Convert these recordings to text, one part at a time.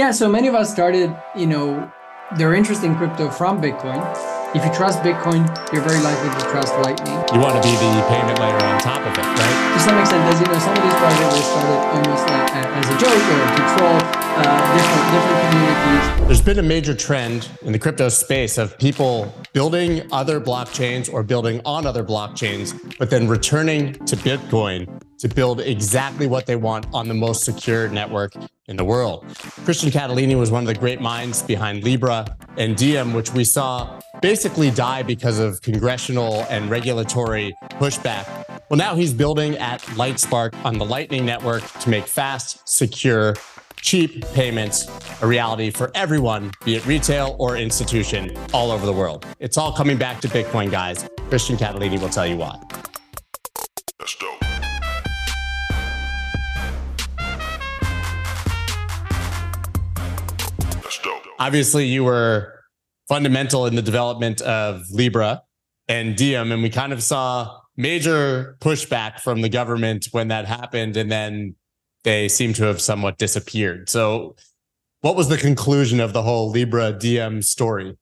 Yeah, so many of us started, you know, their interest in crypto from Bitcoin. If you trust Bitcoin, you're very likely to trust Lightning. You want to be the payment layer on top of it, right? To some extent, as you know, some of these projects were started almost like, as a joke or to troll uh, different different communities. There's been a major trend in the crypto space of people building other blockchains or building on other blockchains, but then returning to Bitcoin to build exactly what they want on the most secure network in the world. Christian Catalini was one of the great minds behind Libra and Diem, which we saw basically die because of congressional and regulatory pushback. Well, now he's building at Lightspark on the Lightning Network to make fast, secure, cheap payments a reality for everyone, be it retail or institution all over the world. It's all coming back to Bitcoin, guys. Christian Catalini will tell you why. Obviously, you were fundamental in the development of Libra and Diem, and we kind of saw major pushback from the government when that happened, and then they seem to have somewhat disappeared. So, what was the conclusion of the whole Libra Diem story?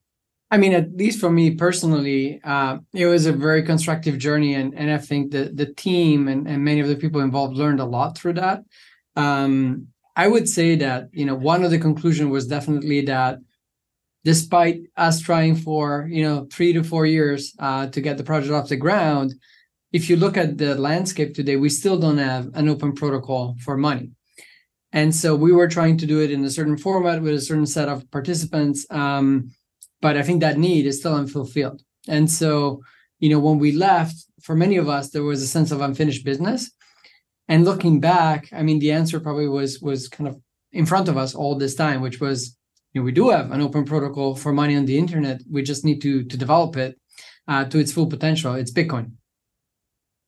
I mean, at least for me personally, uh, it was a very constructive journey, and and I think the the team and, and many of the people involved learned a lot through that. Um, I would say that you know one of the conclusion was definitely that despite us trying for you know three to four years uh, to get the project off the ground, if you look at the landscape today, we still don't have an open protocol for money. And so we were trying to do it in a certain format with a certain set of participants. Um, but I think that need is still unfulfilled. And so, you know, when we left, for many of us, there was a sense of unfinished business. And looking back, I mean, the answer probably was was kind of in front of us all this time, which was, you know, we do have an open protocol for money on the internet. We just need to to develop it uh, to its full potential. It's Bitcoin.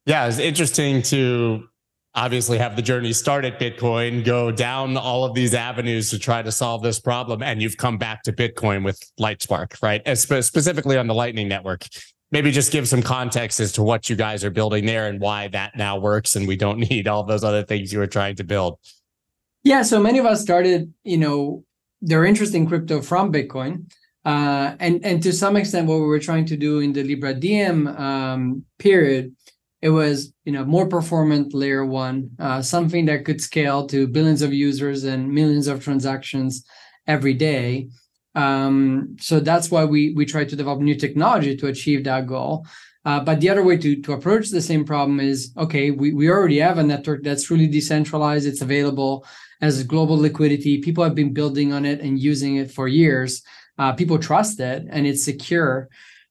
Yeah, it's interesting to obviously have the journey start at Bitcoin, go down all of these avenues to try to solve this problem, and you've come back to Bitcoin with Lightspark, right? Spe- specifically on the Lightning Network. Maybe just give some context as to what you guys are building there and why that now works, and we don't need all those other things you were trying to build. Yeah, so many of us started, you know, their interest in crypto from Bitcoin. Uh, and and to some extent, what we were trying to do in the Libra Diem um, period it was you know more performant layer one uh, something that could scale to billions of users and millions of transactions every day um, so that's why we we try to develop new technology to achieve that goal. Uh, but the other way to, to approach the same problem is okay we, we already have a network that's really decentralized. It's available as global liquidity. People have been building on it and using it for years. Uh, people trust it and it's secure.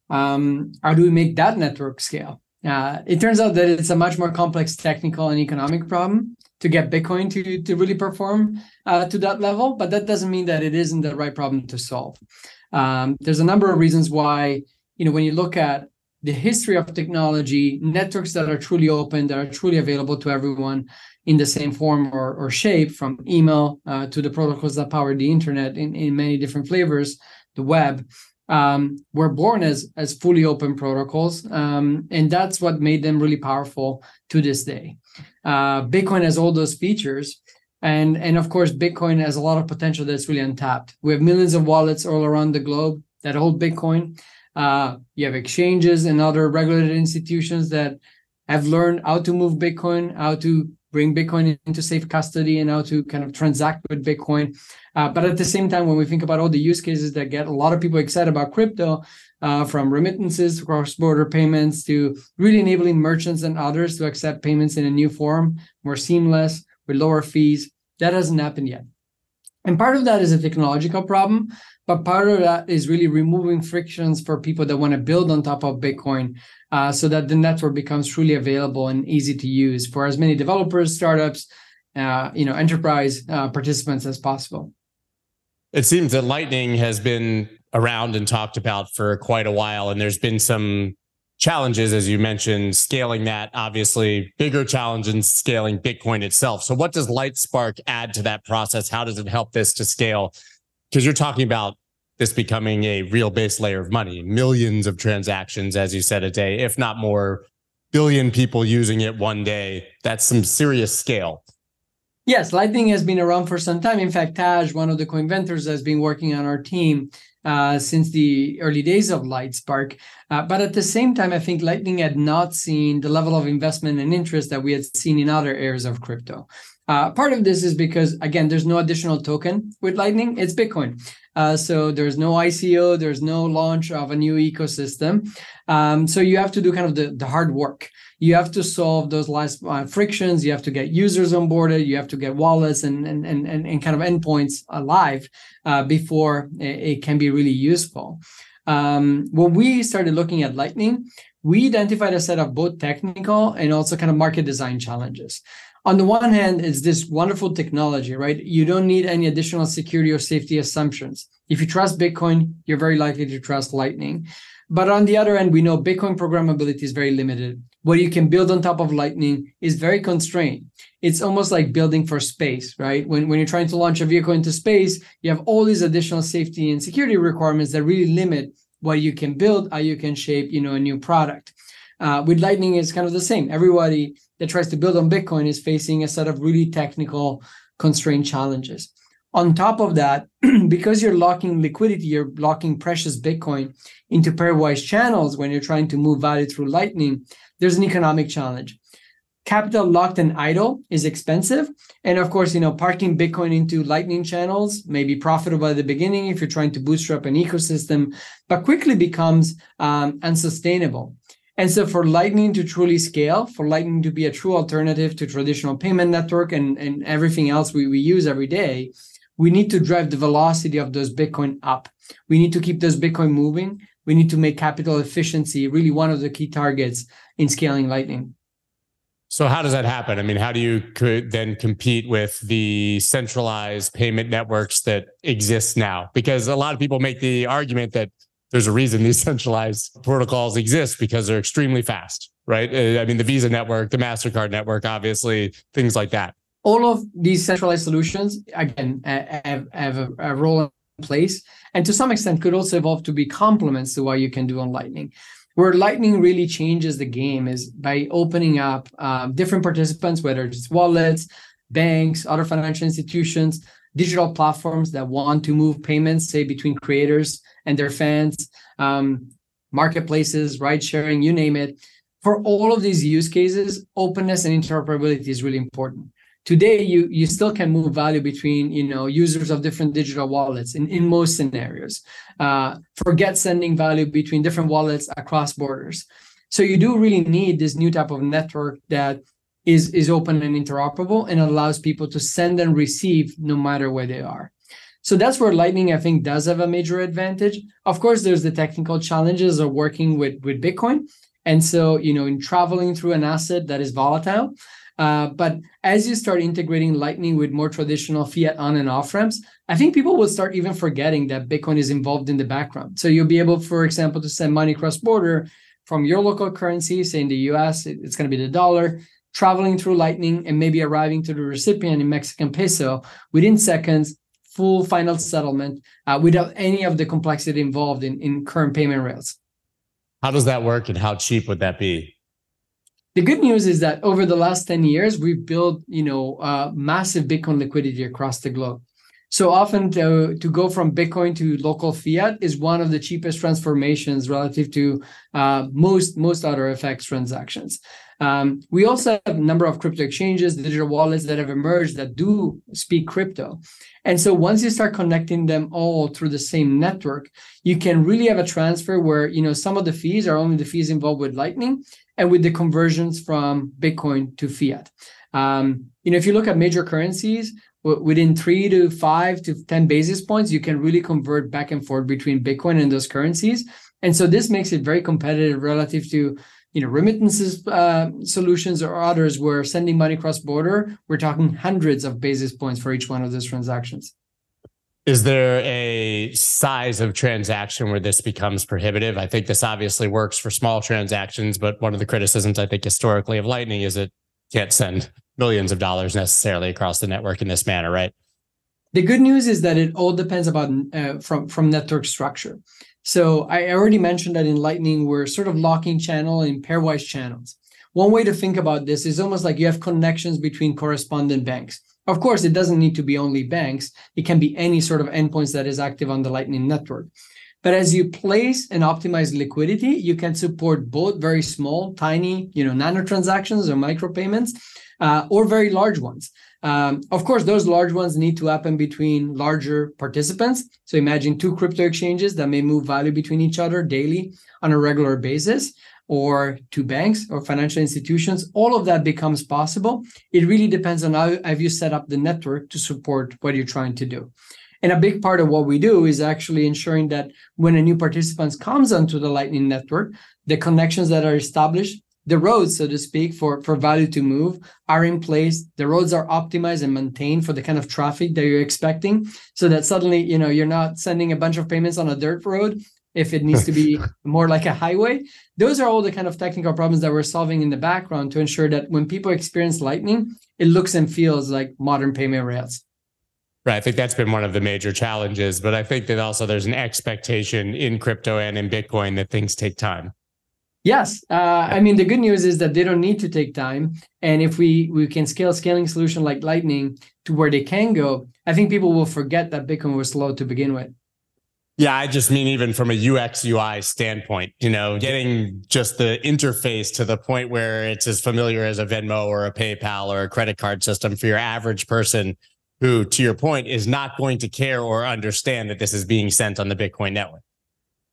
Um, how do we make that network scale uh, it turns out that it's a much more complex technical and economic problem to get Bitcoin to, to really perform uh, to that level, but that doesn't mean that it isn't the right problem to solve. Um, there's a number of reasons why, you know, when you look at the history of technology, networks that are truly open, that are truly available to everyone in the same form or, or shape, from email uh, to the protocols that power the internet in, in many different flavors, the web, um, were born as as fully open protocols, um, and that's what made them really powerful to this day. Uh, Bitcoin has all those features, and and of course, Bitcoin has a lot of potential that's really untapped. We have millions of wallets all around the globe that hold Bitcoin. Uh, you have exchanges and other regulated institutions that have learned how to move Bitcoin, how to bring Bitcoin into safe custody, and how to kind of transact with Bitcoin. Uh, but at the same time, when we think about all the use cases that get a lot of people excited about crypto, uh, from remittances, cross-border payments, to really enabling merchants and others to accept payments in a new form, more seamless, with lower fees, that hasn't happened yet. And part of that is a technological problem, but part of that is really removing frictions for people that want to build on top of Bitcoin uh, so that the network becomes truly available and easy to use for as many developers, startups, uh, you know, enterprise uh, participants as possible. It seems that Lightning has been around and talked about for quite a while, and there's been some challenges, as you mentioned, scaling that. Obviously, bigger challenge in scaling Bitcoin itself. So, what does Lightspark add to that process? How does it help this to scale? Because you're talking about this becoming a real base layer of money, millions of transactions, as you said, a day, if not more, billion people using it one day. That's some serious scale. Yes, Lightning has been around for some time. In fact, Tadge, one of the co-inventors, has been working on our team uh, since the early days of Lightspark. Uh, but at the same time, I think Lightning had not seen the level of investment and interest that we had seen in other areas of crypto. Uh, part of this is because, again, there's no additional token with Lightning, it's Bitcoin. Uh, so there's no ICO, there's no launch of a new ecosystem. Um, so you have to do kind of the, the hard work. You have to solve those last uh, frictions. You have to get users onboarded. You have to get wallets and and and, and kind of endpoints alive uh, before it, it, can be really useful. Um, when we started looking at Lightning, we identified a set of both technical and also kind of market design challenges on the one hand, it's this wonderful technology, right? You don't need any additional security or safety assumptions. If you trust Bitcoin, you're very likely to trust Lightning. But on the other end, we know Bitcoin programmability is very limited. What you can build on top of Lightning is very constrained. It's almost like building for space, right? When, when you're trying to launch a vehicle into space, you have all these additional safety and security requirements that really limit what you can build, how you can shape, you know, a new product. Uh, with Lightning, it's kind of the same. Everybody that tries to build on Bitcoin is facing a set of really technical constraint challenges. On top of that, because you're locking liquidity, you're locking precious Bitcoin into pairwise channels when you're trying to move value through Lightning, there's an economic challenge. Capital locked and idle is expensive. And of course, you know, parking Bitcoin into Lightning channels may be profitable at the beginning if you're trying to bootstrap an ecosystem, but quickly becomes um, unsustainable. And so for Lightning to truly scale, for Lightning to be a true alternative to traditional payment network and, and everything else we, we use every day, we need to drive the velocity of those Bitcoin up. We need to keep those Bitcoin moving. We need to make capital efficiency really one of the key targets in scaling Lightning. So how does that happen? I mean, how do you could then compete with the centralized payment networks that exist now? Because a lot of people make the argument that there's a reason these centralized protocols exist because they're extremely fast, right? Uh, I mean, the Visa network, the MasterCard network, obviously, things like that. All of these centralized solutions, again, have, have a, a role in place and to some extent could also evolve to be complements to what you can do on Lightning. Where Lightning really changes the game is by opening up um, different participants, whether it's wallets, banks, other financial institutions, digital platforms that want to move payments, say between creators and their fans, um, marketplaces, ride sharing, you name it. For all of these use cases, openness and interoperability is really important. Today, you you still can move value between you know users of different digital wallets in, in most scenarios. Uh, forget sending value between different wallets across borders. So you do really need this new type of network that is is open and interoperable and allows people to send and receive no matter where they are. So that's where Lightning, I think, does have a major advantage. Of course, there's the technical challenges of working with, with Bitcoin. And so, you know, in traveling through an asset that is volatile. Uh, but as you start integrating Lightning with more traditional fiat on and off ramps, I think people will start even forgetting that Bitcoin is involved in the background. So you'll be able, for example, to send money cross border from your local currency, say in the US, it's going to be the dollar, traveling through Lightning and maybe arriving to the recipient in Mexican peso within seconds full final settlement uh, without any of the complexity involved in, in current payment rails. How does that work and how cheap would that be? The good news is that over the last 10 years, we've built, you know, uh, massive Bitcoin liquidity across the globe. So often to, to go from Bitcoin to local fiat is one of the cheapest transformations relative to uh, most, most other FX transactions. Um, we also have a number of crypto exchanges, digital wallets that have emerged that do speak crypto. And so once you start connecting them all through the same network, you can really have a transfer where, you know, some of the fees are only the fees involved with Lightning and with the conversions from Bitcoin to fiat. Um, you know, if you look at major currencies, within three to five to 10 basis points, you can really convert back and forth between Bitcoin and those currencies. And so this makes it very competitive relative to you know remittances uh, solutions or others where sending money cross border we're talking hundreds of basis points for each one of those transactions. Is there a size of transaction where this becomes prohibitive? I think this obviously works for small transactions but one of the criticisms i think historically of lightning is it can't send millions of dollars necessarily across the network in this manner right? The good news is that it all depends about uh, from from network structure so I already mentioned that in Lightning, we're sort of locking channel in pairwise channels. One way to think about this is almost like you have connections between correspondent banks. Of course, it doesn't need to be only banks. It can be any sort of endpoints that is active on the Lightning Network. But as you place and optimize liquidity, you can support both very small, tiny, you know, nano transactions or micro payments, uh, or very large ones. Um, of course, those large ones need to happen between larger participants. So imagine two crypto exchanges that may move value between each other daily on a regular basis, or two banks or financial institutions. All of that becomes possible. It really depends on how have you set up the network to support what you're trying to do. And a big part of what we do is actually ensuring that when a new participant comes onto the Lightning Network, the connections that are established, the roads, so to speak, for, for value to move are in place. The roads are optimized and maintained for the kind of traffic that you're expecting. So that suddenly, you know, you're not sending a bunch of payments on a dirt road if it needs to be more like a highway. Those are all the kind of technical problems that we're solving in the background to ensure that when people experience Lightning, it looks and feels like modern payment rails. Right. I think that's been one of the major challenges. But I think that also there's an expectation in crypto and in Bitcoin that things take time. Yes. Uh, I mean, the good news is that they don't need to take time. And if we, we can scale scaling solution like Lightning to where they can go, I think people will forget that Bitcoin was slow to begin with. Yeah, I just mean even from a UX UI standpoint, you know, getting just the interface to the point where it's as familiar as a Venmo or a PayPal or a credit card system for your average person who, to your point, is not going to care or understand that this is being sent on the Bitcoin network.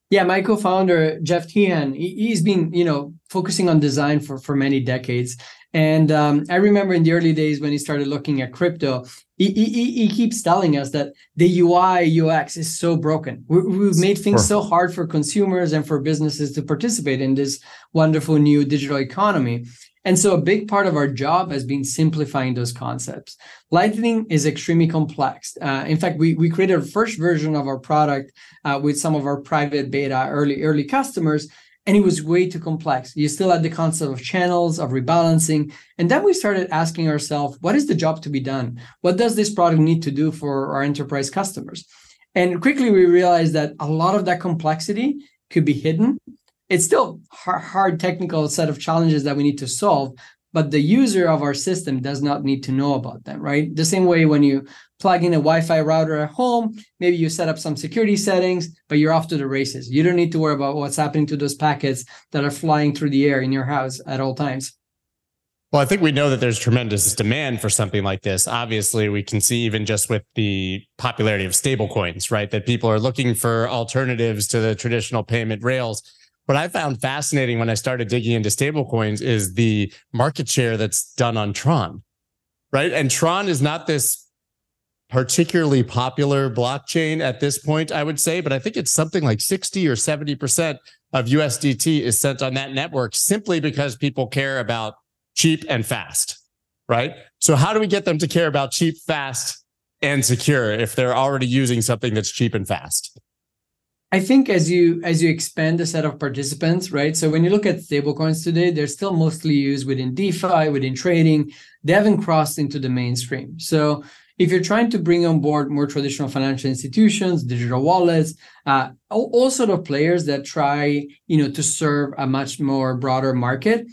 Yeah, my co-founder Jeff Tian, he's been you know focusing on design for for many decades, and um, I remember in the early days when he started looking at crypto, he, he, he keeps telling us that the UI UX is so broken. We, have made things so hard for consumers and for businesses to participate in this wonderful new digital economy. And so a big part of our job has been simplifying those concepts. Lightning is extremely complex. Uh, in fact, we, we created a first version of our product uh, with some of our private beta early, early customers, and it was way too complex. You still had the concept of channels, of rebalancing. And then we started asking ourselves, what is the job to be done? What does this product need to do for our enterprise customers? And quickly we realized that a lot of that complexity could be hidden it's still hard, hard technical set of challenges that we need to solve but the user of our system does not need to know about them right the same way when you plug in a wi-fi router at home maybe you set up some security settings but you're off to the races you don't need to worry about what's happening to those packets that are flying through the air in your house at all times well, I think we know that there's tremendous demand for something like this. Obviously, we can see even just with the popularity of stablecoins, right? That people are looking for alternatives to the traditional payment rails what I found fascinating when I started digging into stablecoins is the market share that's done on Tron, right? And Tron is not this particularly popular blockchain at this point, I would say, but I think it's something like 60 or 70% of USDT is sent on that network simply because people care about cheap and fast, right? So, how do we get them to care about cheap, fast, and secure if they're already using something that's cheap and fast? I think as you as you expand the set of participants, right? So when you look at stablecoins today, they're still mostly used within DeFi, within trading. They haven't crossed into the mainstream. So if you're trying to bring on board more traditional financial institutions, digital wallets, uh, all, all sort of players that try, you know, to serve a much more broader market,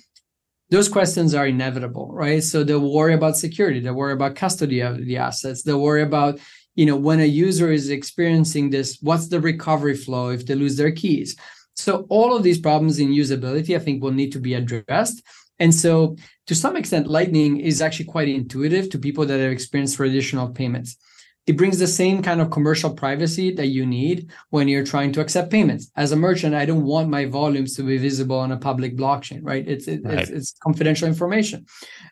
those questions are inevitable, right? So they'll worry about security, they'll worry about custody of the assets, they'll worry about you know when a user is experiencing this what's the recovery flow if they lose their keys? So all of these problems in usability i think will need to be addressed. And so to some extent lightning is actually quite intuitive to people that have experienced traditional payments it brings the same kind of commercial privacy that you need when you're trying to accept payments. As a merchant, I don't want my volumes to be visible on a public blockchain, right? It's it, right. It's, it's, confidential information.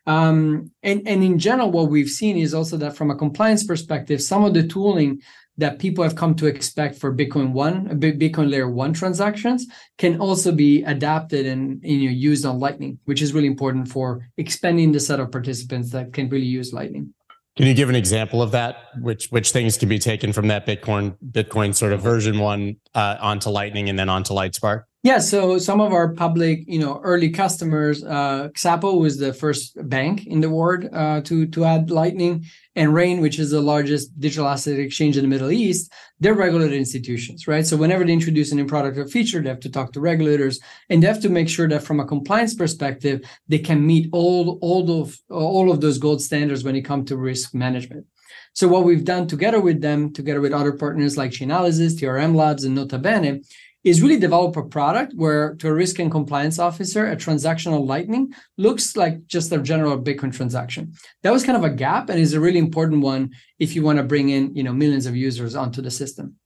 Um, and and in general, what we've seen is also that from a compliance perspective, some of the tooling that people have come to expect for Bitcoin one, Bitcoin layer one transactions can also be adapted and you know, used on Lightning, which is really important for expanding the set of participants that can really use Lightning. Can you give an example of that? Which which things can be taken from that Bitcoin Bitcoin sort of version one uh, onto Lightning and then onto Lightspark? Yeah, so some of our public, you know, early customers, uh, Xapo was the first bank in the world uh, to to add Lightning, and Rain, which is the largest digital asset exchange in the Middle East, they're regulated institutions, right? So whenever they introduce a new product or feature, they have to talk to regulators, and they have to make sure that from a compliance perspective, they can meet all all of all of those gold standards when it comes to risk management. So what we've done together with them, together with other partners like Chainalysis, TRM Labs, and Notabene, is really develop a product where to a risk and compliance officer, a transactional lightning looks like just a general Bitcoin transaction. That was kind of a gap and is a really important one if you want to bring in, you know, millions of users onto the system.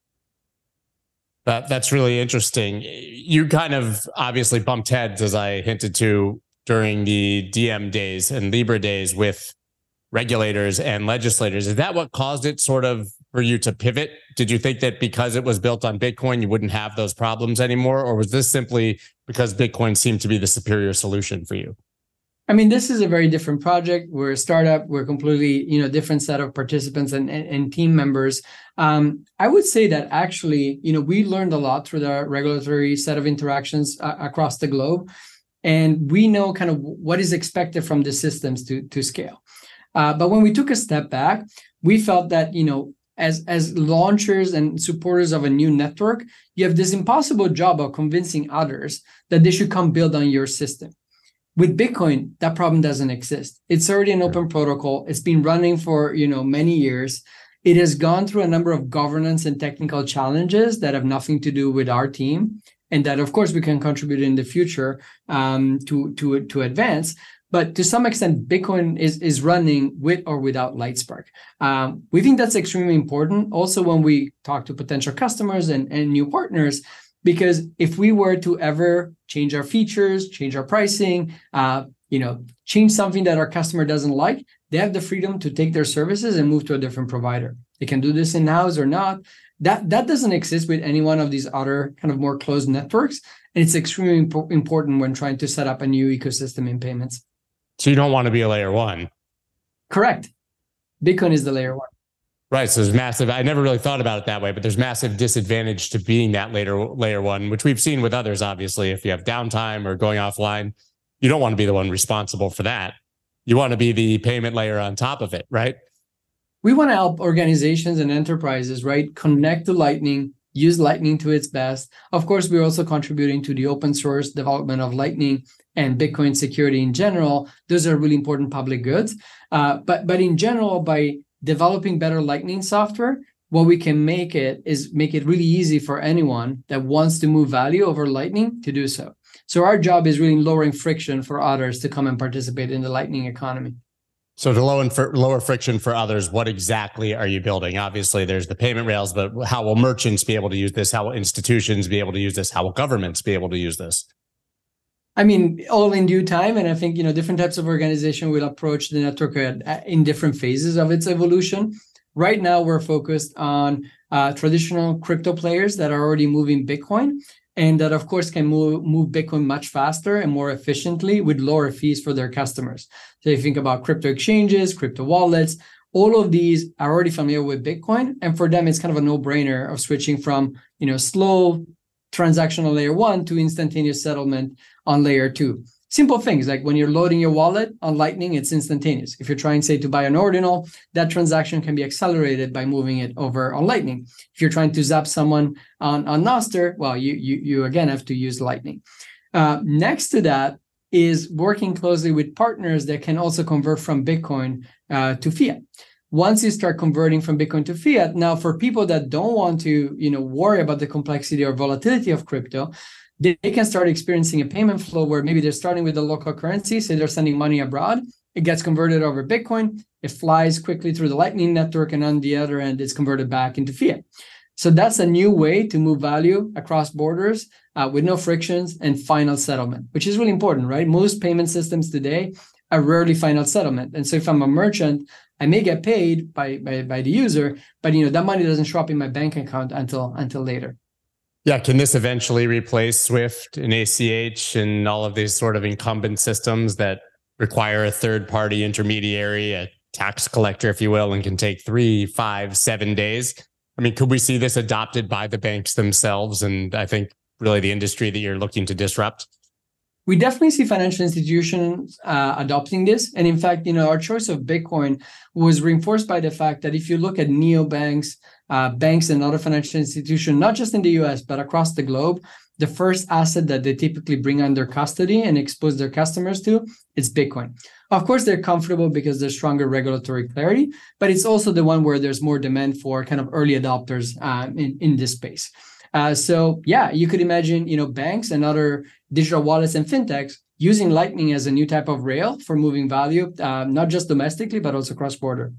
That that's really interesting. You kind of obviously bumped heads as I hinted to during the Diem days and Libra days with regulators and legislators. Is that what caused it sort of for you to pivot? Did you think that because it was built on Bitcoin, you wouldn't have those problems anymore? Or was this simply because Bitcoin seemed to be the superior solution for you? I mean, this is a very different project. We're a startup. We're completely, you know, different set of participants and, and, and team members. Um, I would say that actually, you know, we learned a lot through the regulatory set of interactions uh, across the globe, and we know kind of what is expected from the systems to to scale. Uh, but when we took a step back, we felt that you know as as launchers and supporters of a new network you have this impossible job of convincing others that they should come build on your system. With bitcoin that problem doesn't exist. It's already an open protocol. It's been running for you know many years. It has gone through a number of governance and technical challenges that have nothing to do with our team and that of course we can contribute in the future um, to to to advance but to some extent bitcoin is is running with or without lightspark. Um, we think that's extremely important also when we talk to potential customers and, and new partners because if we were to ever change our features change our pricing uh, you know change something that our customer doesn't like they have the freedom to take their services and move to a different provider. They can do this in house or not. That that doesn't exist with any one of these other kind of more closed networks and it's extremely impo- important when trying to set up a new ecosystem in payments so you don't want to be a layer one. Correct. Bitcoin is the layer one. Right. So there's massive. I never really thought about it that way, but there's massive disadvantage to being that later layer one, which we've seen with others. Obviously, if you have downtime or going offline, you don't want to be the one responsible for that. You want to be the payment layer on top of it, right? We want to help organizations and enterprises, right, connect to Lightning, use Lightning to its best. Of course, we're also contributing to the open source development of Lightning and Bitcoin security in general. Those are really important public goods. Uh, but but in general, by developing better Lightning software, what we can make it is make it really easy for anyone that wants to move value over Lightning to do so. So our job is really lowering friction for others to come and participate in the Lightning economy. So to lower lower friction for others, what exactly are you building? Obviously, there's the payment rails, but how will merchants be able to use this? How will institutions be able to use this? How will governments be able to use this? I mean, all in due time, and I think you know different types of organization will approach the network in different phases of its evolution. Right now, we're focused on uh, traditional crypto players that are already moving Bitcoin, and that of course can move, move bitcoin much faster and more efficiently with lower fees for their customers so you think about crypto exchanges crypto wallets all of these are already familiar with bitcoin and for them it's kind of a no-brainer of switching from you know slow transactional layer one to instantaneous settlement on layer two. Simple things like when you're loading your wallet on lightning it's instantaneous. If you're trying say to buy an ordinal that transaction can be accelerated by moving it over on lightning. If you're trying to zap someone on, on nostr well you, you you again have to use lightning. Uh, next to that is working closely with partners that can also convert from bitcoin uh, to fiat. Once you start converting from bitcoin to fiat now for people that don't want to you know worry about the complexity or volatility of crypto they, can start experiencing a payment flow where maybe they're starting with the local currency, say they're sending money abroad, it gets converted over Bitcoin, it flies quickly through the Lightning Network, and on the other end, it's converted back into fiat. So that's a new way to move value across borders uh, with no frictions and final settlement, which is really important, right? Most payment systems today are rarely final settlement. And so if I'm a merchant, I may get paid by, by, by the user, but you know that money doesn't show up in my bank account until until later. Yeah, can this eventually replace Swift and ACH and all of these sort of incumbent systems that require a third party intermediary, a tax collector, if you will, and can take three, five, seven days? I mean, could we see this adopted by the banks themselves? And I think really the industry that you're looking to disrupt? we definitely see financial institutions uh, adopting this. And in fact, you know, our choice of Bitcoin was reinforced by the fact that if you look at neobanks, uh, banks, and other financial institutions, not just in the US, but across the globe, the first asset that they typically bring under custody and expose their customers to is Bitcoin. Of course, they're comfortable because there's stronger regulatory clarity, but it's also the one where there's more demand for kind of early adopters um, in, in this space. Uh, so yeah, you could imagine, you know, banks and other digital wallets and fintechs using Lightning as a new type of rail for moving value, uh, not just domestically, but also cross border.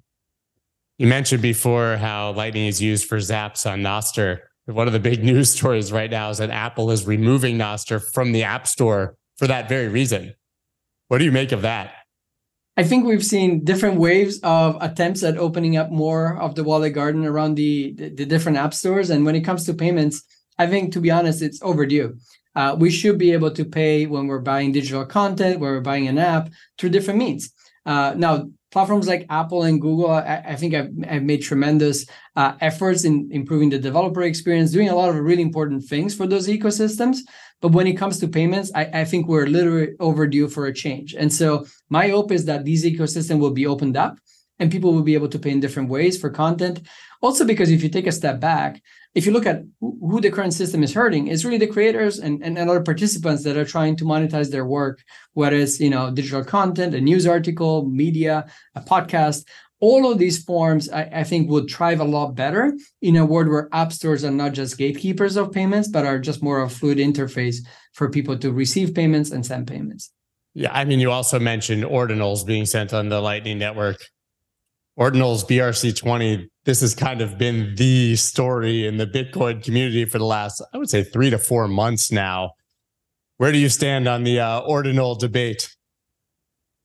You mentioned before how Lightning is used for Zaps on Nostr. One of the big news stories right now is that Apple is removing Nostr from the App Store for that very reason. What do you make of that? I think we've seen different waves of attempts at opening up more of the wallet garden around the, the, the different app stores. And when it comes to payments, I think, to be honest, it's overdue. Uh, we should be able to pay when we're buying digital content, when we're buying an app through different means. Uh, now, platforms like Apple and Google, I, I think have, have, made tremendous uh, efforts in improving the developer experience, doing a lot of really important things for those ecosystems. But when it comes to payments, I, I think we're literally overdue for a change. And so my hope is that these ecosystems will be opened up and people will be able to pay in different ways for content. Also, because if you take a step back, if you look at who the current system is hurting, it's really the creators and, and other participants that are trying to monetize their work, whether it's you know digital content, a news article, media, a podcast. All of these forms, I, I think, would thrive a lot better in a world where app stores are not just gatekeepers of payments, but are just more of a fluid interface for people to receive payments and send payments. Yeah, I mean, you also mentioned ordinals being sent on the Lightning Network. Ordinals BRC20, this has kind of been the story in the Bitcoin community for the last, I would say, three to four months now. Where do you stand on the uh, ordinal debate?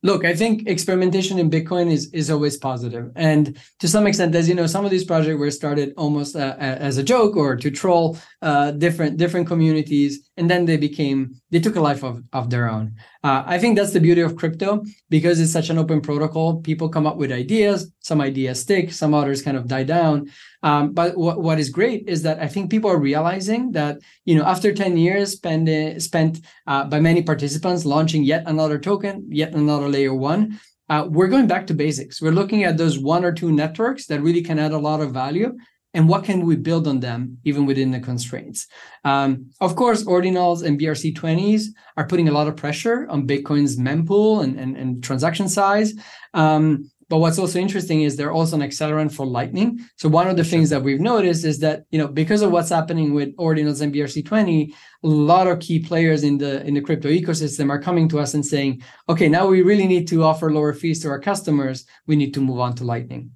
Look, I think experimentation in Bitcoin is is always positive, and to some extent, as you know, some of these projects were started almost uh, as a joke or to troll uh, different different communities, and then they became they took a life of of their own. Uh, I think that's the beauty of crypto because it's such an open protocol. People come up with ideas, some ideas stick, some others kind of die down. Um, but what, what is great is that I think people are realizing that you know after 10 years spent spent uh, by many participants launching yet another token, yet another layer one, uh, we're going back to basics. We're looking at those one or two networks that really can add a lot of value and what can we build on them even within the constraints um, of course ordinals and brc20s are putting a lot of pressure on bitcoin's mempool and, and, and transaction size um, but what's also interesting is they're also an accelerant for Lightning. So one of the things that we've noticed is that you know because of what's happening with Ordinals and BRC20, a lot of key players in the in the crypto ecosystem are coming to us and saying, okay, now we really need to offer lower fees to our customers. We need to move on to Lightning.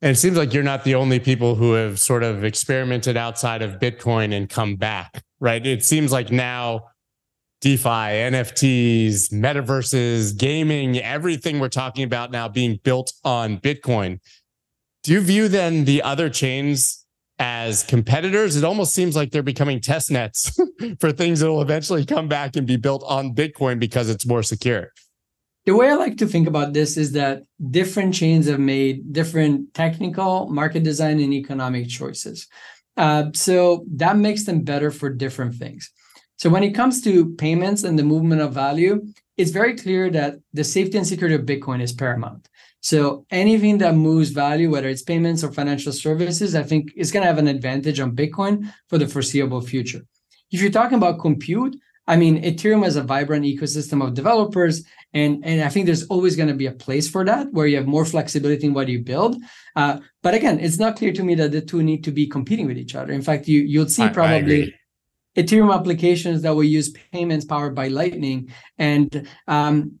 And it seems like you're not the only people who have sort of experimented outside of Bitcoin and come back, right? It seems like now DeFi, NFTs, metaverses, gaming, everything we're talking about now being built on Bitcoin. Do you view then the other chains as competitors? It almost seems like they're becoming test nets for things that will eventually come back and be built on Bitcoin because it's more secure. The way I like to think about this is that different chains have made different technical, market design, and economic choices. Uh, so that makes them better for different things. So when it comes to payments and the movement of value, it's very clear that the safety and security of Bitcoin is paramount. So anything that moves value, whether it's payments or financial services, I think is going to have an advantage on Bitcoin for the foreseeable future. If you're talking about compute, I mean, Ethereum has a vibrant ecosystem of developers, and, and I think there's always going to be a place for that where you have more flexibility in what you build. Uh, but again, it's not clear to me that the two need to be competing with each other. In fact, you you'll see probably Ethereum applications that will use payments powered by Lightning. And um,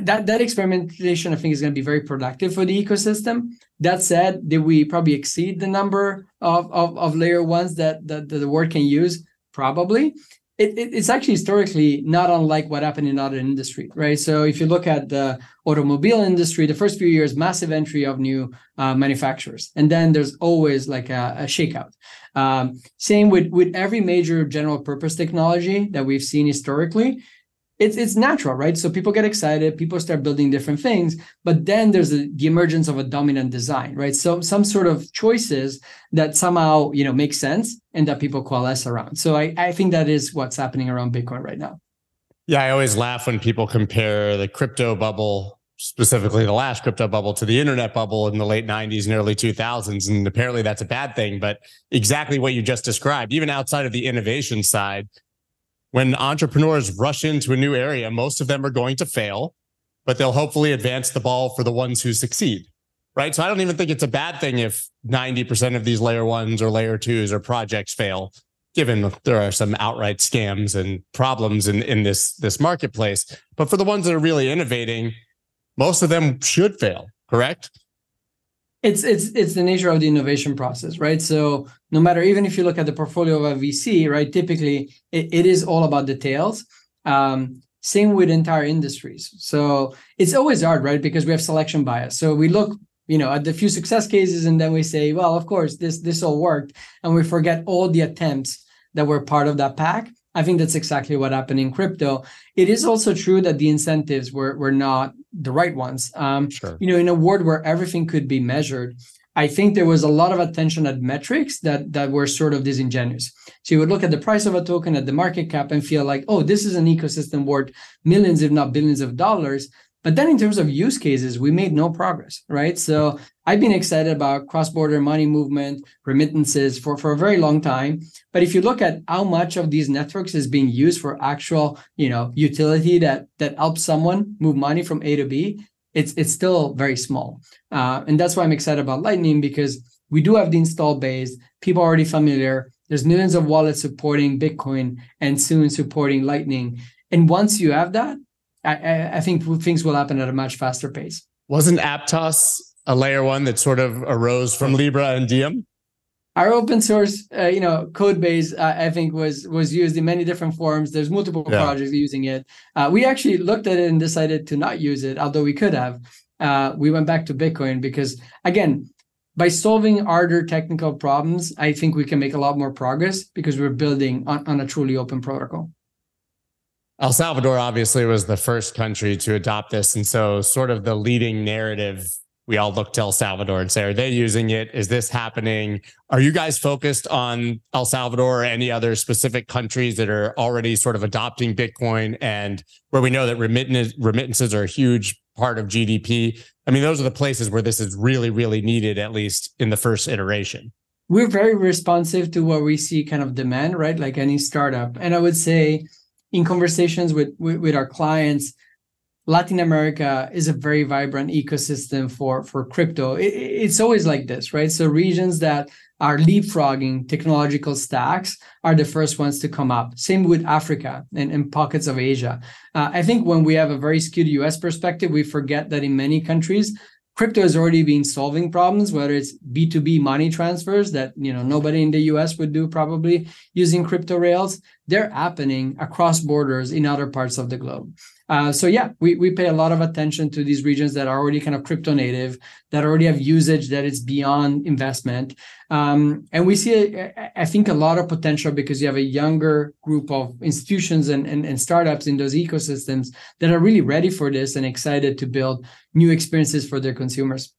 that, that experimentation, I think, is going to be very productive for the ecosystem. That said, did we probably exceed the number of, of, of layer ones that, that, that the world can use? Probably it, it, it's actually historically not unlike what happened in other industry, right? So if you look at the automobile industry, the first few years, massive entry of new uh, manufacturers, and then there's always like a, a shakeout. Um, same with with every major general purpose technology that we've seen historically. It's it's natural, right? So people get excited, people start building different things, but then there's a, the emergence of a dominant design, right? So some sort of choices that somehow you know make sense and that people coalesce around. So I, I think that is what's happening around Bitcoin right now. Yeah, I always laugh when people compare the crypto bubble, specifically the last crypto bubble, to the internet bubble in the late 90s and early 2000s. And apparently that's a bad thing. But exactly what you just described, even outside of the innovation side, when entrepreneurs rush into a new area, most of them are going to fail, but they'll hopefully advance the ball for the ones who succeed. Right. So I don't even think it's a bad thing if 90% of these layer ones or layer twos or projects fail, given there are some outright scams and problems in, in this, this marketplace. But for the ones that are really innovating, most of them should fail, correct? It's it's it's the nature of the innovation process right? So no matter even if you look at the portfolio of a vc right typically it, it is all about details um, same with entire industries. So it's always hard right? Because we have selection bias. So we look you know at the few success cases and then we say well of course this this all worked. And we forget all the attempts that were part of that pack I think that's exactly what happened in crypto. It is also true that the incentives were were not the right ones. Um, sure. You know, in a world where everything could be measured, I think there was a lot of attention at metrics that that were sort of disingenuous. So you would look at the price of a token, at the market cap, and feel like, oh, this is an ecosystem worth millions, if not billions, of dollars. But then in terms of use cases, we made no progress, right? So I've been excited about cross-border money movement, remittances for, for a very long time. But if you look at how much of these networks is being used for actual, you know, utility that that helps someone move money from A to B, it's it's still very small. Uh, and that's why I'm excited about Lightning because we do have the install base, people are already familiar. There's millions of wallets supporting Bitcoin and soon supporting Lightning. And once you have that, I, I think things will happen at a much faster pace. Wasn't Aptos a layer one that sort of arose from Libra and Diem? Our open source, uh, you know, code base, uh, I think was was used in many different forms. There's multiple yeah. projects using it. Uh, we actually looked at it and decided to not use it, although we could have. Uh, we went back to Bitcoin because, again, by solving harder technical problems, I think we can make a lot more progress because we're building on, on a truly open protocol. El Salvador obviously was the first country to adopt this. And so, sort of the leading narrative, we all look to El Salvador and say, Are they using it? Is this happening? Are you guys focused on El Salvador or any other specific countries that are already sort of adopting Bitcoin and where we know that remittances are a huge part of GDP? I mean, those are the places where this is really, really needed, at least in the first iteration we're very responsive to what we see kind of demand, right? Like any startup. And I would say in conversations with, with, with our clients, Latin America is a very vibrant ecosystem for for crypto. It, it's always like this, right? So regions that are leapfrogging technological stacks are the first ones to come up. Same with Africa and, and pockets of Asia. Uh, I think when we have a very skewed US perspective, we forget that in many countries, crypto has already been solving problems whether it's b2b money transfers that you know nobody in the us would do probably using crypto rails they're happening across borders in other parts of the globe uh, so yeah, we, we pay a lot of attention to these regions that are already kind of crypto native, that already have usage that is beyond investment. Um, and we see, I think, a lot of potential because you have a younger group of institutions and, and, and startups in those ecosystems that are really ready for this and excited to build new experiences for their consumers.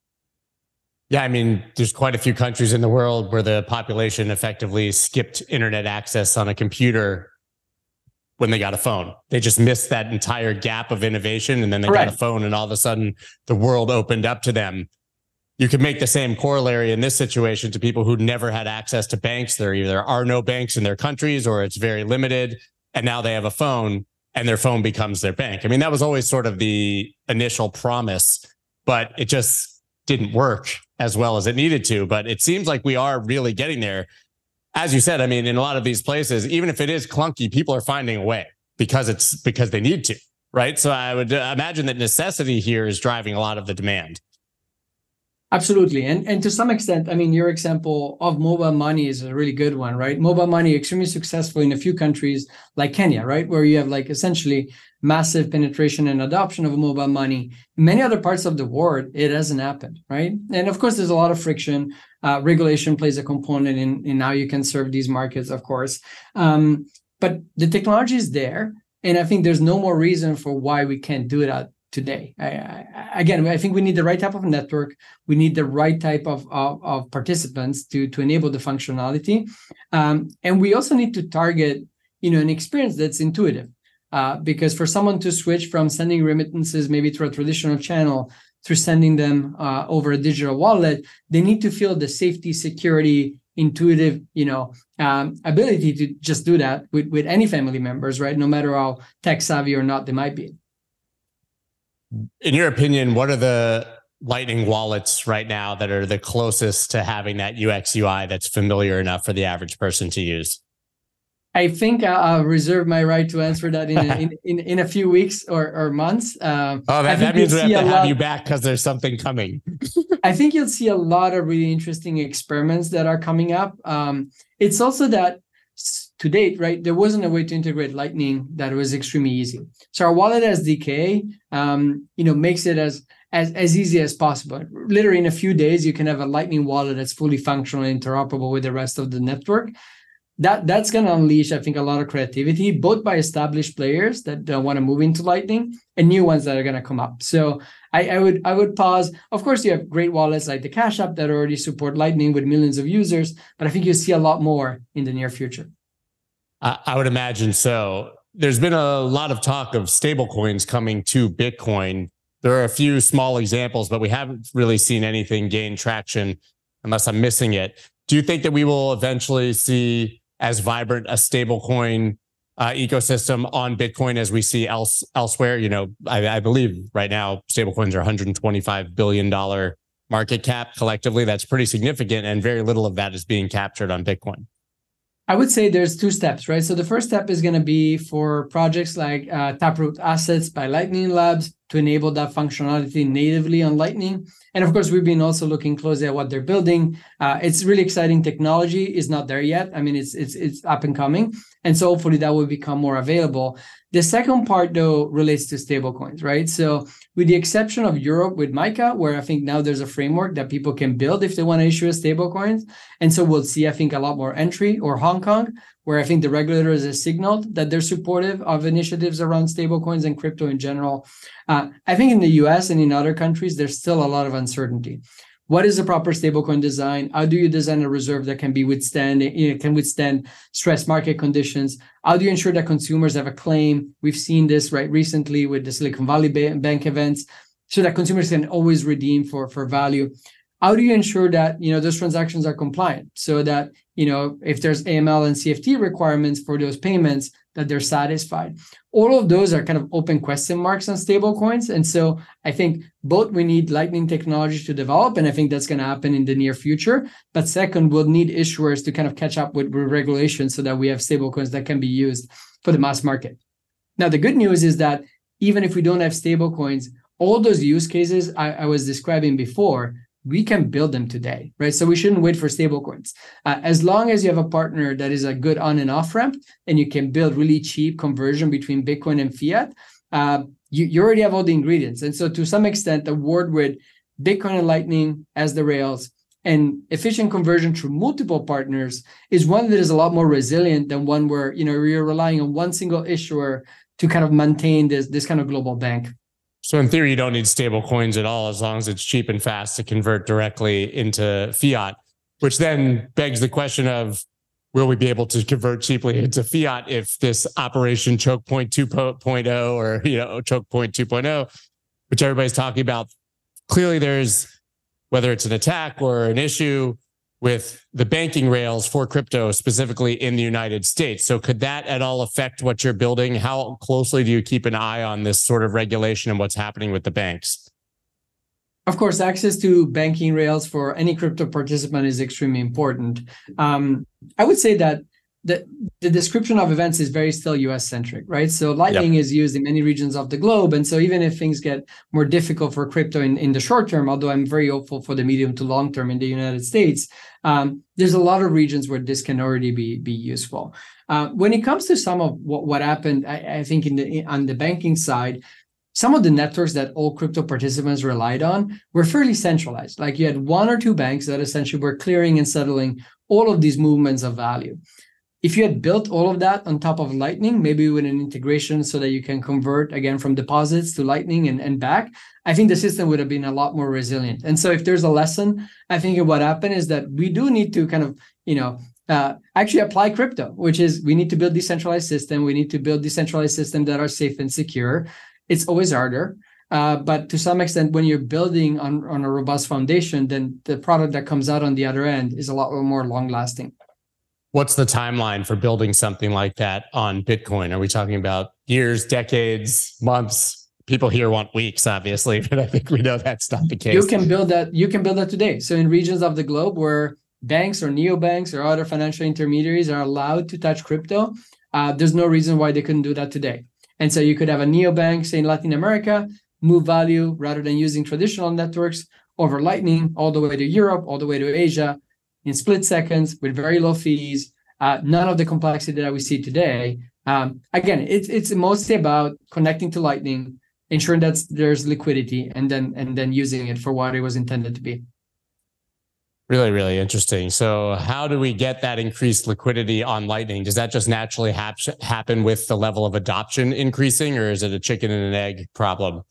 Yeah, I mean, there's quite a few countries in the world where the population effectively skipped internet access on a computer when they got a phone. They just missed that entire gap of innovation and then they Correct. got a phone and all of a sudden the world opened up to them. You could make the same corollary in this situation to people who never had access to banks. There either are no banks in their countries or it's very limited. And now they have a phone and their phone becomes their bank. I mean, that was always sort of the initial promise, but it just didn't work as well as it needed to. But it seems like we are really getting there as you said, I mean, in a lot of these places, even if it is clunky, people are finding a way because it's because they need to, right? So I would uh, imagine that necessity here is driving a lot of the demand. Absolutely. And and to some extent, I mean, your example of mobile money is a really good one, right? Mobile money extremely successful in a few countries like Kenya, right? Where you have like essentially massive penetration and adoption of mobile money. In many other parts of the world, it hasn't happened, right? And of course, there's a lot of friction. Uh, regulation plays a component in, in how you can serve these markets, of course. Um, but the technology is there. And I think there's no more reason for why we can't do that today. I, I, again, I think we need the right type of network. We need the right type of, of, of participants to, to enable the functionality. Um, and we also need to target, you know, an experience that's intuitive. Uh, because for someone to switch from sending remittances maybe through a traditional channel through sending them uh, over a digital wallet, they need to feel the safety, security, intuitive, you know, um, ability to just do that with, with any family members, right? No matter how tech savvy or not they might be. In your opinion, what are the Lightning wallets right now that are the closest to having that UX UI that's familiar enough for the average person to use? I think I'll reserve my right to answer that in a, in, in, in, a few weeks or, or months. Um, oh, that, that means we have to have lot, you back because there's something coming. I think you'll see a lot of really interesting experiments that are coming up. Um, it's also that to date, right, there wasn't a way to integrate Lightning that was extremely easy. So our wallet SDK, um, you know, makes it as as, as easy as possible. Literally in a few days, you can have a Lightning wallet that's fully functional and interoperable with the rest of the network that that's going to unleash i think a lot of creativity both by established players that want to move into lightning and new ones that are going to come up. So I, I, would i would pause. Of course you have great wallets like the cash app that already support lightning with millions of users but i think you'll see a lot more in the near future. I, I would imagine so. There's been a lot of talk of stablecoins coming to bitcoin. There are a few small examples but we haven't really seen anything gain traction unless i'm missing it. Do you think that we will eventually see as vibrant a stablecoin uh, ecosystem on Bitcoin as we see else elsewhere. You know, I, I believe right now stablecoins are 125 billion dollar market cap collectively. That's pretty significant, and very little of that is being captured on Bitcoin. I would say there's two steps, right? So the first step is going to be for projects like uh, Taproot Assets by Lightning Labs to enable that functionality natively on Lightning. And of course, we've been also looking closely at what they're building. Uh, it's really exciting. Technology is not there yet. I mean, it's it's it's up and coming, and so hopefully that will become more available. The second part, though, relates to stablecoins, right? So, with the exception of Europe with MiCA, where I think now there's a framework that people can build if they want to issue a stablecoins, and so we'll see, I think, a lot more entry, or Hong Kong, where I think the regulators has signaled that they're supportive of initiatives around stablecoins and crypto in general. Uh, I think in the US and in other countries, there's still a lot of uncertainty. What is a proper stablecoin design? How do you design a reserve that can be withstand you know, can withstand stress market conditions? How do you ensure that consumers have a claim? We've seen this right recently with the Silicon Valley Bank events, so that consumers can always redeem for for value how do you ensure that you know those transactions are compliant so that you know if there's aml and cft requirements for those payments that they're satisfied? All of those are kind of open question marks on stable coins and so i think both we need lightning technology to develop and i think that's going to happen in the near future. But second we'll need issuers to kind of catch up with, regulation so that we have stable coins that can be used for the mass market. Now the good news is that even if we don't have stable coins all those use cases I, I was describing before we can build them today, right? So we shouldn't wait for stablecoins. Uh, as long as you have a partner that is a good on and off ramp, and you can build really cheap conversion between Bitcoin and fiat, uh, you, you already have all the ingredients. And so to some extent, the word with Bitcoin and Lightning as the rails and efficient conversion through multiple partners is one that is a lot more resilient than one where you know you're relying on one single issuer to kind of maintain this this kind of global bank. So in theory, you don't need stable coins at all as long as it's cheap and fast to convert directly into fiat, which then begs the question of will we be able to convert cheaply into fiat if this operation choke point 2.0 or you know choke point 2.0, which everybody's talking about. Clearly there's whether it's an attack or an issue, with the banking rails for crypto specifically in the United States. So could that at all affect what you're building? How closely do you keep an eye on this sort of regulation and what's happening with the banks? Of course, access to banking rails for any crypto participant is extremely important. Um, I would say that the, the description of events is very still US centric, right? So Lightning yep. is used in many regions of the globe. And so even if things get more difficult for crypto in, in the short term, although I'm very hopeful for the medium to long term in the United States, um, there's a lot of regions where this can already be, be useful. Uh, when it comes to some of what, what happened, I, I think in the on the banking side, some of the networks that all crypto participants relied on were fairly centralized. Like you had one or two banks that essentially were clearing and settling all of these movements of value if you had built all of that on top of Lightning, maybe with an integration so that you can convert again from deposits to Lightning and, and back, I think the system would have been a lot more resilient. And so if there's a lesson, I think what happened is that we do need to kind of, you know, uh, actually apply crypto, which is we need to build decentralized system. We need to build decentralized system that are safe and secure. It's always harder. Uh, but to some extent, when you're building on, on a robust foundation, then the product that comes out on the other end is a lot more long lasting. What's the timeline for building something like that on Bitcoin? Are we talking about years, decades, months? People here want weeks, obviously, but I think we know that's not the case. You can build that. You can build that today. So in regions of the globe where banks or neobanks or other financial intermediaries are allowed to touch crypto, uh, there's no reason why they couldn't do that today. And so you could have a neobank, say in Latin America, move value rather than using traditional networks over Lightning all the way to Europe, all the way to Asia in split seconds with very low fees. Uh, none of the complexity that we see today. Um, again, it's it's mostly about connecting to Lightning, ensuring that there's liquidity, and then and then using it for what it was intended to be. Really, really interesting. So, how do we get that increased liquidity on Lightning? Does that just naturally hap- happen with the level of adoption increasing, or is it a chicken and an egg problem?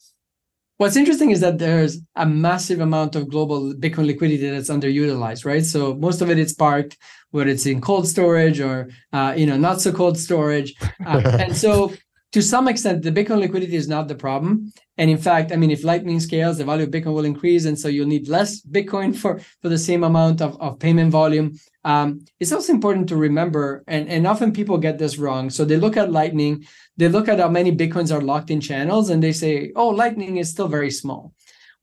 What's interesting is that there's a massive amount of global Bitcoin liquidity that's underutilized, right? So most of it is parked, whether it's in cold storage or uh, you know not so cold storage, uh, and so to some extent, the Bitcoin liquidity is not the problem. And in fact, I mean, if Lightning scales, the value of Bitcoin will increase, and so you'll need less Bitcoin for for the same amount of, of payment volume. Um, it's also important to remember, and, and often people get this wrong. So they look at Lightning, they look at how many Bitcoins are locked in channels, and they say, oh, Lightning is still very small.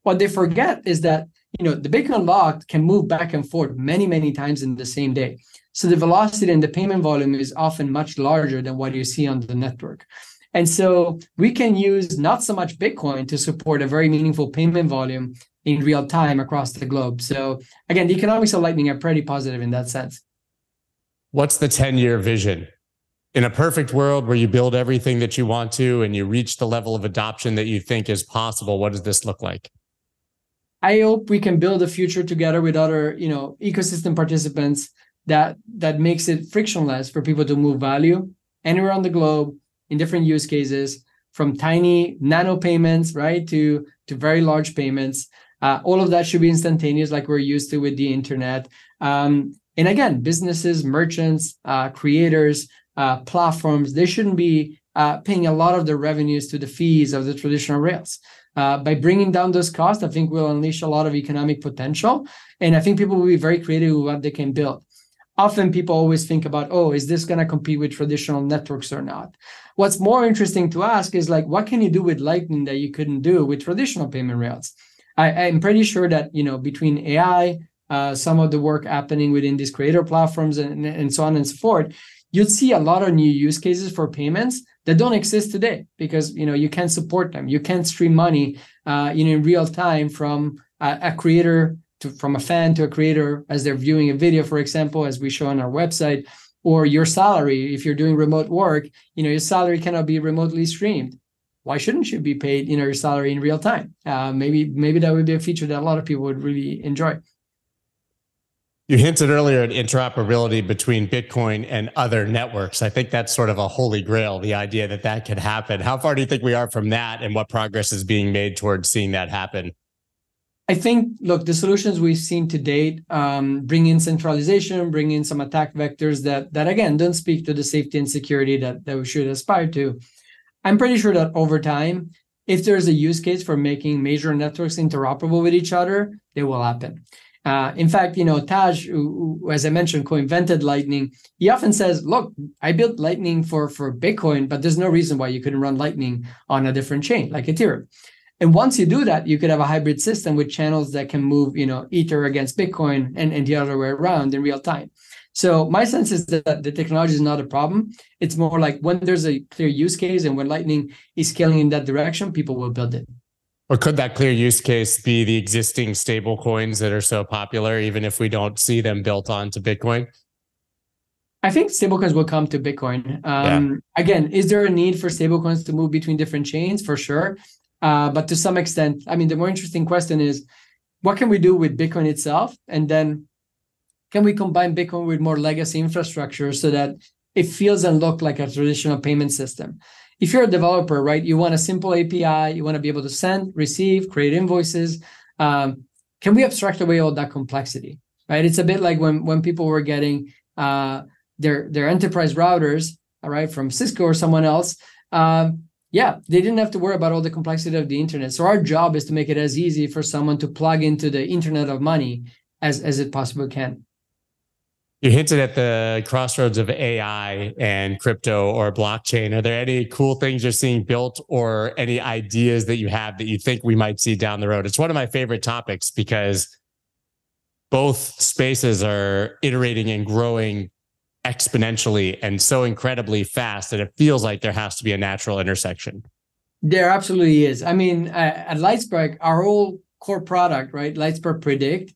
What they forget is that you know the Bitcoin locked can move back and forth many, many times in the same day. So the velocity and the payment volume is often much larger than what you see on the network. And so we can use not so much Bitcoin to support a very meaningful payment volume in real time across the globe. So again, the economics of Lightning are pretty positive in that sense. What's the 10 year vision? In a perfect world where you build everything that you want to and you reach the level of adoption that you think is possible, what does this look like? I hope we can build a future together with other, you know, ecosystem participants that that makes it frictionless for people to move value anywhere on the globe in different use cases, from tiny nano payments, right, to to very large payments. Uh, all of that should be instantaneous, like we're used to with the internet. Um, and again, businesses, merchants, uh, creators, uh, platforms, they shouldn't be uh, paying a lot of their revenues to the fees of the traditional rails. Uh, by bringing down those costs, I think we'll unleash a lot of economic potential. And I think people will be very creative with what they can build. Often people always think about, oh, is this going to compete with traditional networks or not? What's more interesting to ask is like, what can you do with Lightning that you couldn't do with traditional payment rails? I, am pretty sure that you know between AI, uh, some of the work happening within these creator platforms, and, and so on and so forth, you'd see a lot of new use cases for payments that don't exist today because you know you can't support them. You can't stream money, uh, you know, in real time from a, a creator to from a fan to a creator as they're viewing a video, for example, as we show on our website or your salary if you're doing remote work you know your salary cannot be remotely streamed why shouldn't you be paid you know your salary in real time? Uh, maybe maybe that would be a feature that a lot of people would really enjoy. You hinted earlier at interoperability between bitcoin and other networks. I think that's sort of a holy grail the idea that that could happen. How far do you think we are from that and what progress is being made towards seeing that happen? I think, look, the solutions we've seen to date um, bring in centralization, bring in some attack vectors that, that again, don't speak to the safety and security that, that we should aspire to. I'm pretty sure that over time, if there's a use case for making major networks interoperable with each other, they will happen. Uh, in fact, you know, Tadge, who, who, as I mentioned, co-invented Lightning. He often says, "Look, I built Lightning for for Bitcoin, but there's no reason why you couldn't run Lightning on a different chain like Ethereum." And once you do that, you could have a hybrid system with channels that can move, you know, Ether against Bitcoin and, and the other way around in real time. So my sense is that the technology is not a problem. It's more like when there's a clear use case and when Lightning is scaling in that direction, people will build it. Or could that clear use case be the existing stable coins that are so popular, even if we don't see them built onto Bitcoin? I think stablecoins will come to Bitcoin. Um, yeah. Again, is there a need for stablecoins to move between different chains? For sure. Uh, but to some extent, I mean, the more interesting question is what can we do with Bitcoin itself? And then can we combine Bitcoin with more legacy infrastructure so that it feels and look like a traditional payment system. If you're a developer, right, you want a simple API, you want to be able to send, receive, create invoices. Um, can we abstract away all that complexity? Right. It's a bit like when when people were getting uh, their their enterprise routers, all right, from Cisco or someone else. Um, yeah, they didn't have to worry about all the complexity of the internet. So our job is to make it as easy for someone to plug into the internet of money as as it possibly can. You hinted at the crossroads of AI and crypto or blockchain. Are there any cool things you're seeing built or any ideas that you have that you think we might see down the road? It's one of my favorite topics because both spaces are iterating and growing exponentially and so incredibly fast that it feels like there has to be a natural intersection. There absolutely is. I mean, uh, at Lightspark, our whole core product, right, Lightspark Predict,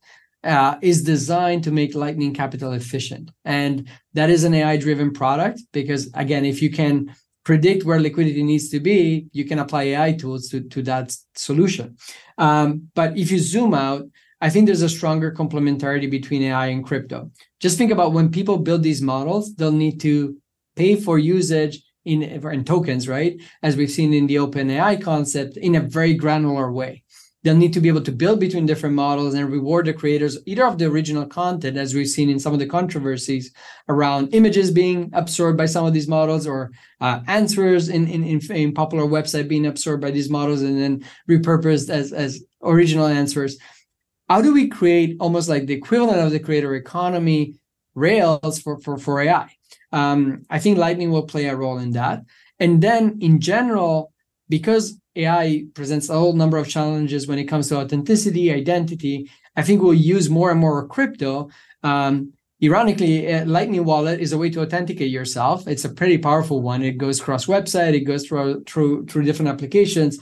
uh, is designed to make Lightning capital efficient. And that is an AI driven product because, again, if you can predict where liquidity needs to be, you can apply AI tools to, to that solution. Um, but if you zoom out, I think there's a stronger complementarity between AI and crypto. Just think about when people build these models, they'll need to pay for usage in, in tokens, right? As we've seen in the OpenAI concept in a very granular way they'll need to be able to build between different models and reward the creators either of the original content as we've seen in some of the controversies around images being absorbed by some of these models or uh, answers in, in, in, in popular website being absorbed by these models and then repurposed as, as original answers. How do we create almost like the equivalent of the creator economy rails for, for, for ai um, i think lightning will play a role in that. And then in general because AI presents a whole number of challenges when it comes to authenticity, identity. I think we'll use more and more crypto. Um, ironically, Lightning Wallet is a way to authenticate yourself. It's a pretty powerful one. It goes cross website. It goes through through through different applications.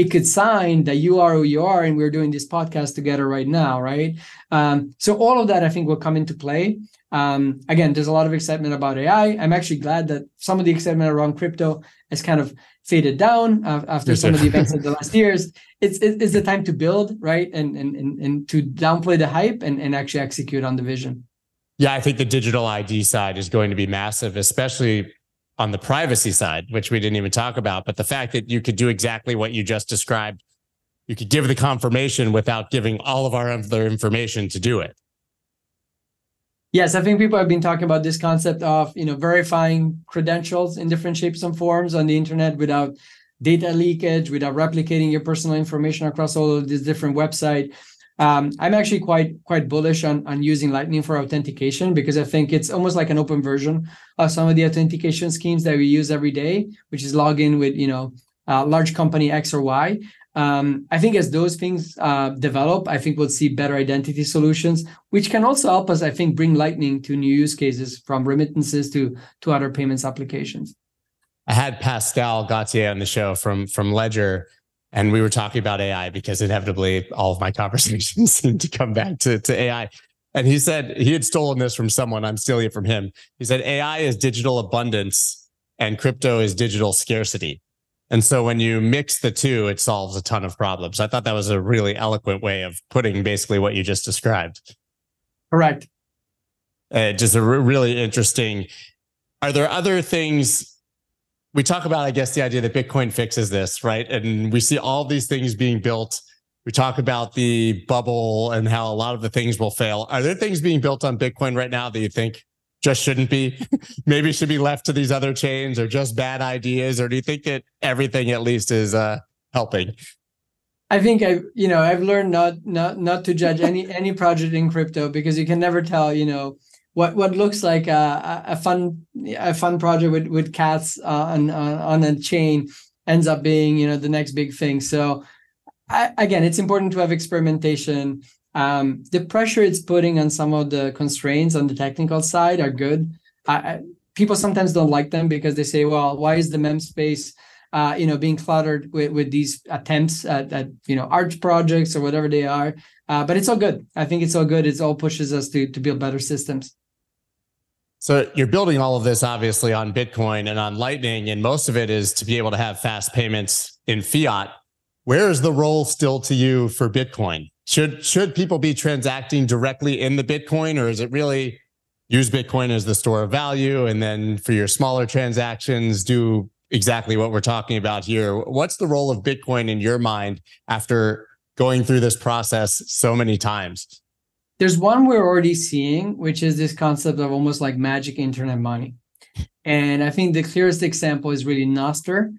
It could sign that you are who you are, and we're doing this podcast together right now, right? Um, so all of that, I think, will come into play. Um, again, there's a lot of excitement about AI. I'm actually glad that some of the excitement around crypto has kind of faded down uh, after some of the events of the last years. It's it's the time to build, right, and and and, and to downplay the hype and, and actually execute on the vision. Yeah, I think the digital ID side is going to be massive, especially on the privacy side, which we didn't even talk about. But the fact that you could do exactly what you just described, you could give the confirmation without giving all of our other information to do it. Yes, I think people have been talking about this concept of you know verifying credentials in different shapes and forms on the internet without data leakage, without replicating your personal information across all of these different websites. Um, I'm actually quite quite bullish on on using Lightning for authentication because I think it's almost like an open version of some of the authentication schemes that we use every day, which is log in with you know uh, large company X or Y um, I think as those things uh, develop, I think we'll see better identity solutions, which can also help us, I think, bring Lightning to new use cases from remittances to to other payments applications. I had Pascal Gauthier on the show from from Ledger, and we were talking about AI because inevitably all of my conversations seem to come back to, to AI. And he said he had stolen this from someone. I'm stealing it from him. He said AI is digital abundance and crypto is digital scarcity. And so when you mix the two, it solves a ton of problems. I thought that was a really eloquent way of putting basically what you just described. Correct. Uh, just a re- really interesting. Are there other things we talk about? I guess the idea that Bitcoin fixes this, right? And we see all these things being built. We talk about the bubble and how a lot of the things will fail. Are there things being built on Bitcoin right now that you think just shouldn't be maybe should be left to these other chains or just bad ideas or do you think that everything at least is uh helping i think i you know i've learned not not not to judge any any project in crypto because you can never tell you know what what looks like a, a fun a fun project with with cats on, on on a chain ends up being you know the next big thing so I, again it's important to have experimentation um, the pressure it's putting on some of the constraints on the technical side are good. I, people sometimes don't like them because they say, well, why is the mem space, uh, you know, being cluttered with, with these attempts at, at, you know, art projects or whatever they are. Uh, but it's all good. I think it's all good. It's all pushes us to, to build better systems. So you're building all of this obviously on Bitcoin and on Lightning, and most of it is to be able to have fast payments in fiat. Where is the role still to you for Bitcoin? should should people be transacting directly in the Bitcoin, or is it really use Bitcoin as the store of value. And then for your smaller transactions, do exactly what we're talking about here. What's the role of Bitcoin in your mind after going through this process so many times? There's one we're already seeing, which is this concept of almost like magic internet money. And I think the clearest example is really Nostr.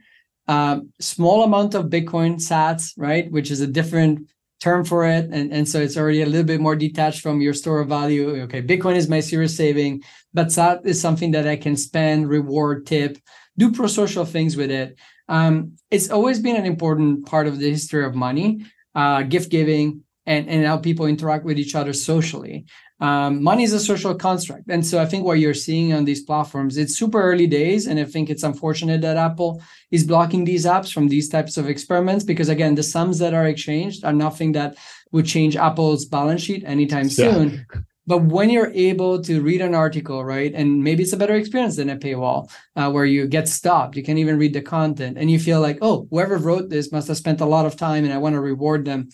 Um, small amount of Bitcoin sats, right, which is a different term for it. And, and so it's already a little bit more detached from your store of value. Okay, Bitcoin is my serious saving, but SAT is something that I can spend, reward, tip, do pro social things with it. Um, it's always been an important part of the history of money, uh, gift giving, and, and how people interact with each other socially. Um, money is a social construct. And so I think what you're seeing on these platforms, it's super early days. And I think it's unfortunate that Apple is blocking these apps from these types of experiments because, again, the sums that are exchanged are nothing that would change Apple's balance sheet anytime soon. But when you're able to read an article, right, and maybe it's a better experience than a paywall uh, where you get stopped, you can't even read the content, and you feel like, oh, whoever wrote this must have spent a lot of time and I want to reward them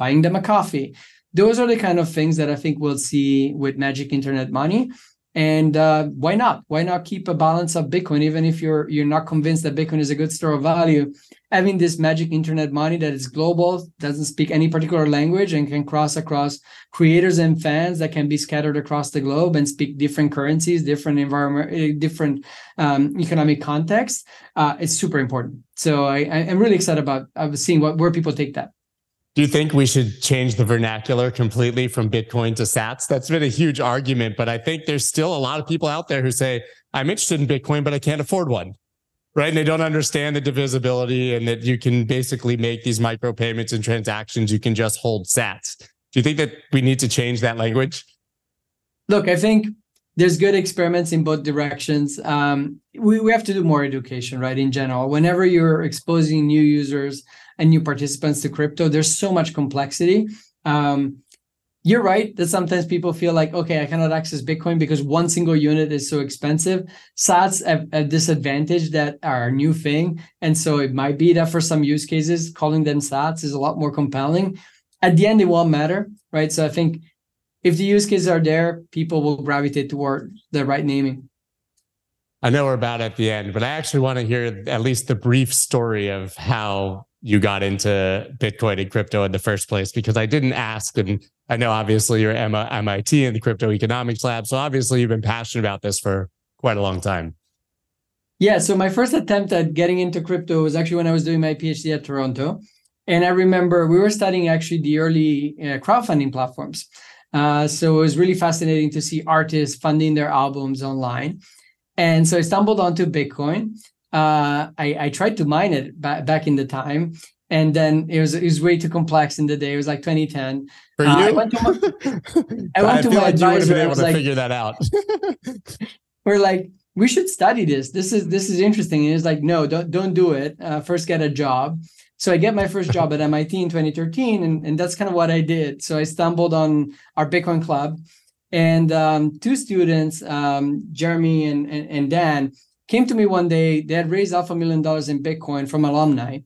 buying them a coffee. Those are the kind of things that I think we'll see with Magic Internet Money. And uh, why not? Why not keep a balance of Bitcoin, even if you're you're not convinced that Bitcoin is a good store of value? Having this magic internet money that is global, doesn't speak any particular language, and can cross across creators and fans that can be scattered across the globe and speak different currencies, different environment, eh, different um, economic contexts. Uh, it's super important. So I, I'm really excited about seeing what where people take that. Do you think we should change the vernacular completely from Bitcoin to sats? That's been a huge argument, but I think there's still a lot of people out there who say, I'm interested in Bitcoin, but I can't afford one. Right. And they don't understand the divisibility and that you can basically make these micro payments and transactions. You can just hold sats. Do you think that we need to change that language? Look, I think there's good experiments in both directions. Um, we, we have to do more education, right? In general, whenever you're exposing new users, and new participants to crypto. There's so much complexity. Um, you're right that sometimes people feel like, okay, I cannot access Bitcoin because one single unit is so expensive. Sats have a disadvantage that are a new thing. And so it might be that for some use cases, calling them sats is a lot more compelling. At the end, it won't matter, right? So I think if the use cases are there, people will gravitate toward the right naming. I know we're about at the end, but I actually want to hear at least the brief story of how you got into Bitcoin and crypto in the first place because I didn't ask. And I know obviously you're Emma MIT in the crypto economics lab. So obviously you've been passionate about this for quite a long time. Yeah. So my first attempt at getting into crypto was actually when I was doing my PhD at Toronto. And I remember we were studying actually the early uh, crowdfunding platforms. Uh, so it was really fascinating to see artists funding their albums online. And so I stumbled onto Bitcoin uh, I, I tried to mine it back, back in the time and then it was it was way too complex in the day. It was like 2010. For you, uh, I went to my, I went I to my like advisor. You able to like, figure that out. we're like, we should study this. This is this is interesting. And it's like, no, don't don't do it. Uh, first, get a job. So I get my first job at MIT in 2013, and, and that's kind of what I did. So I stumbled on our Bitcoin club, and um, two students, um, Jeremy and, and, and Dan, came to me one day. They had raised half a million dollars in Bitcoin from alumni.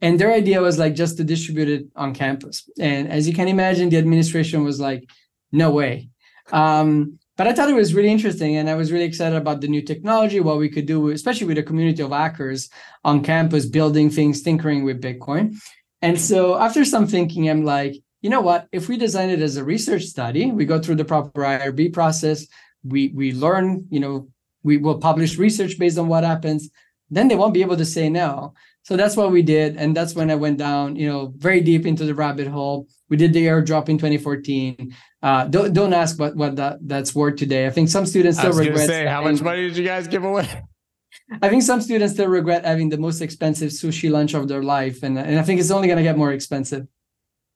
And their idea was like just to distribute it on campus. And as you can imagine, the administration was like, no way. Um, but I thought it was really interesting. And I was really excited about the new technology, what we could do, especially with a community of hackers on campus, building things, tinkering with Bitcoin. And so after some thinking, I'm like, you know what? If we design it as a research study, we go through the proper IRB process, we we learn, you know, we will publish research based on what happens then they won't be able to say no. So that's what we did and that's when i went down you know very deep into the rabbit hole. We did the airdrop in 2014 uh, don't don't ask what what that that's worth today. I think some students still regret say, how much money did you guys give away? I think some students still regret having the most expensive sushi lunch of their life, and, and I think it's only going to get more expensive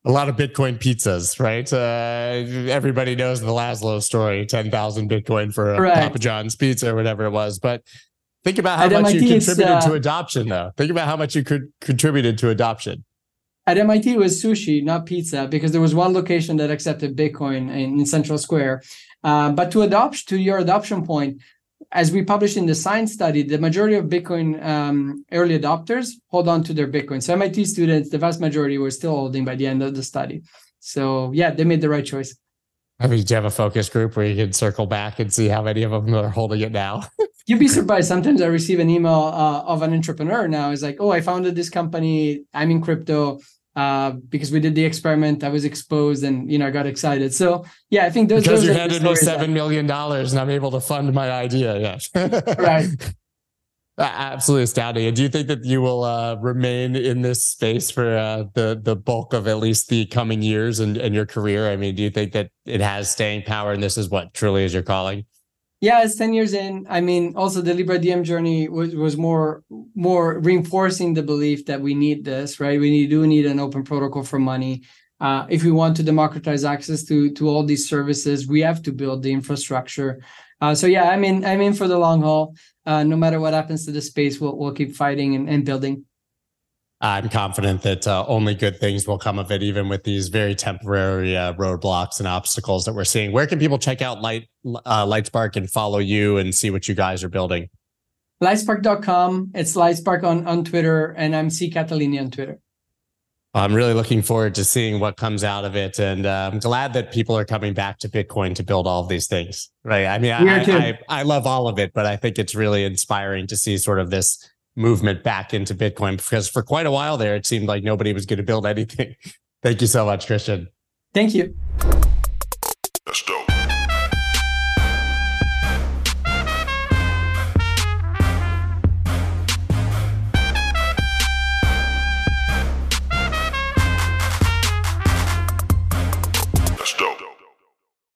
a lot of Bitcoin pizzas, right? Uh, everybody knows the Laszlo story 10,000 Bitcoin for a Papa John's pizza or whatever it was. But think about how At much MIT, you contributed uh, to adoption, though. Think about how much you could contributed to adoption. At MIT, it was sushi, not pizza, because there was one location that accepted Bitcoin in, in Central Square. Uh, but to adopt, to your adoption point, as we published in the science study, the majority of Bitcoin um, early adopters hold on to their Bitcoin. So MIT students, the vast majority were still holding by the end of the study. So yeah, they made the right choice. I mean, do you have a focus group where you can circle back and see how many of them are holding it now? You'd be surprised. Sometimes I receive an email uh, of an entrepreneur now. It's like, oh, I founded this company. I'm in crypto uh, because we did the experiment. I was exposed, and you know, I got excited. So yeah, I think those. Because those you handed me seven million dollars, and I'm able to fund my idea. Yes. right. Absolutely astounding. And do you think that you will uh, remain in this space for uh, the the bulk of at least the coming years and, and your career? I mean, do you think that it has staying power, and this is what truly is your calling? Yeah, it's ten years in. I mean, also the Libra Diem journey was was more more reinforcing the belief that we need this, right? We need, do need an open protocol for money. Uh, if we want to democratize access to to all these services, we have to build the infrastructure. Uh, so yeah, I mean, I'm in for the long haul uh, no matter what happens to the space, we'll, we'll keep fighting and, and building. I'm confident that uh, only good things will come of it, even with these very temporary uh, roadblocks and obstacles that we're seeing. Where can people check out Light uh, Lightspark and follow you and see what you guys are building? Lightspark.com. It's Lightspark on, on Twitter, and I'm C Catalini on Twitter. I'm really looking forward to seeing what comes out of it, and uh, I'm glad that people are coming back to Bitcoin to build all of these things. Right? I mean, I, I, I, love all of it, but I think it's really inspiring to see sort of this movement back into Bitcoin because for quite a while there, it seemed like nobody was going to build anything. Thank you so much, Christian. Thank you.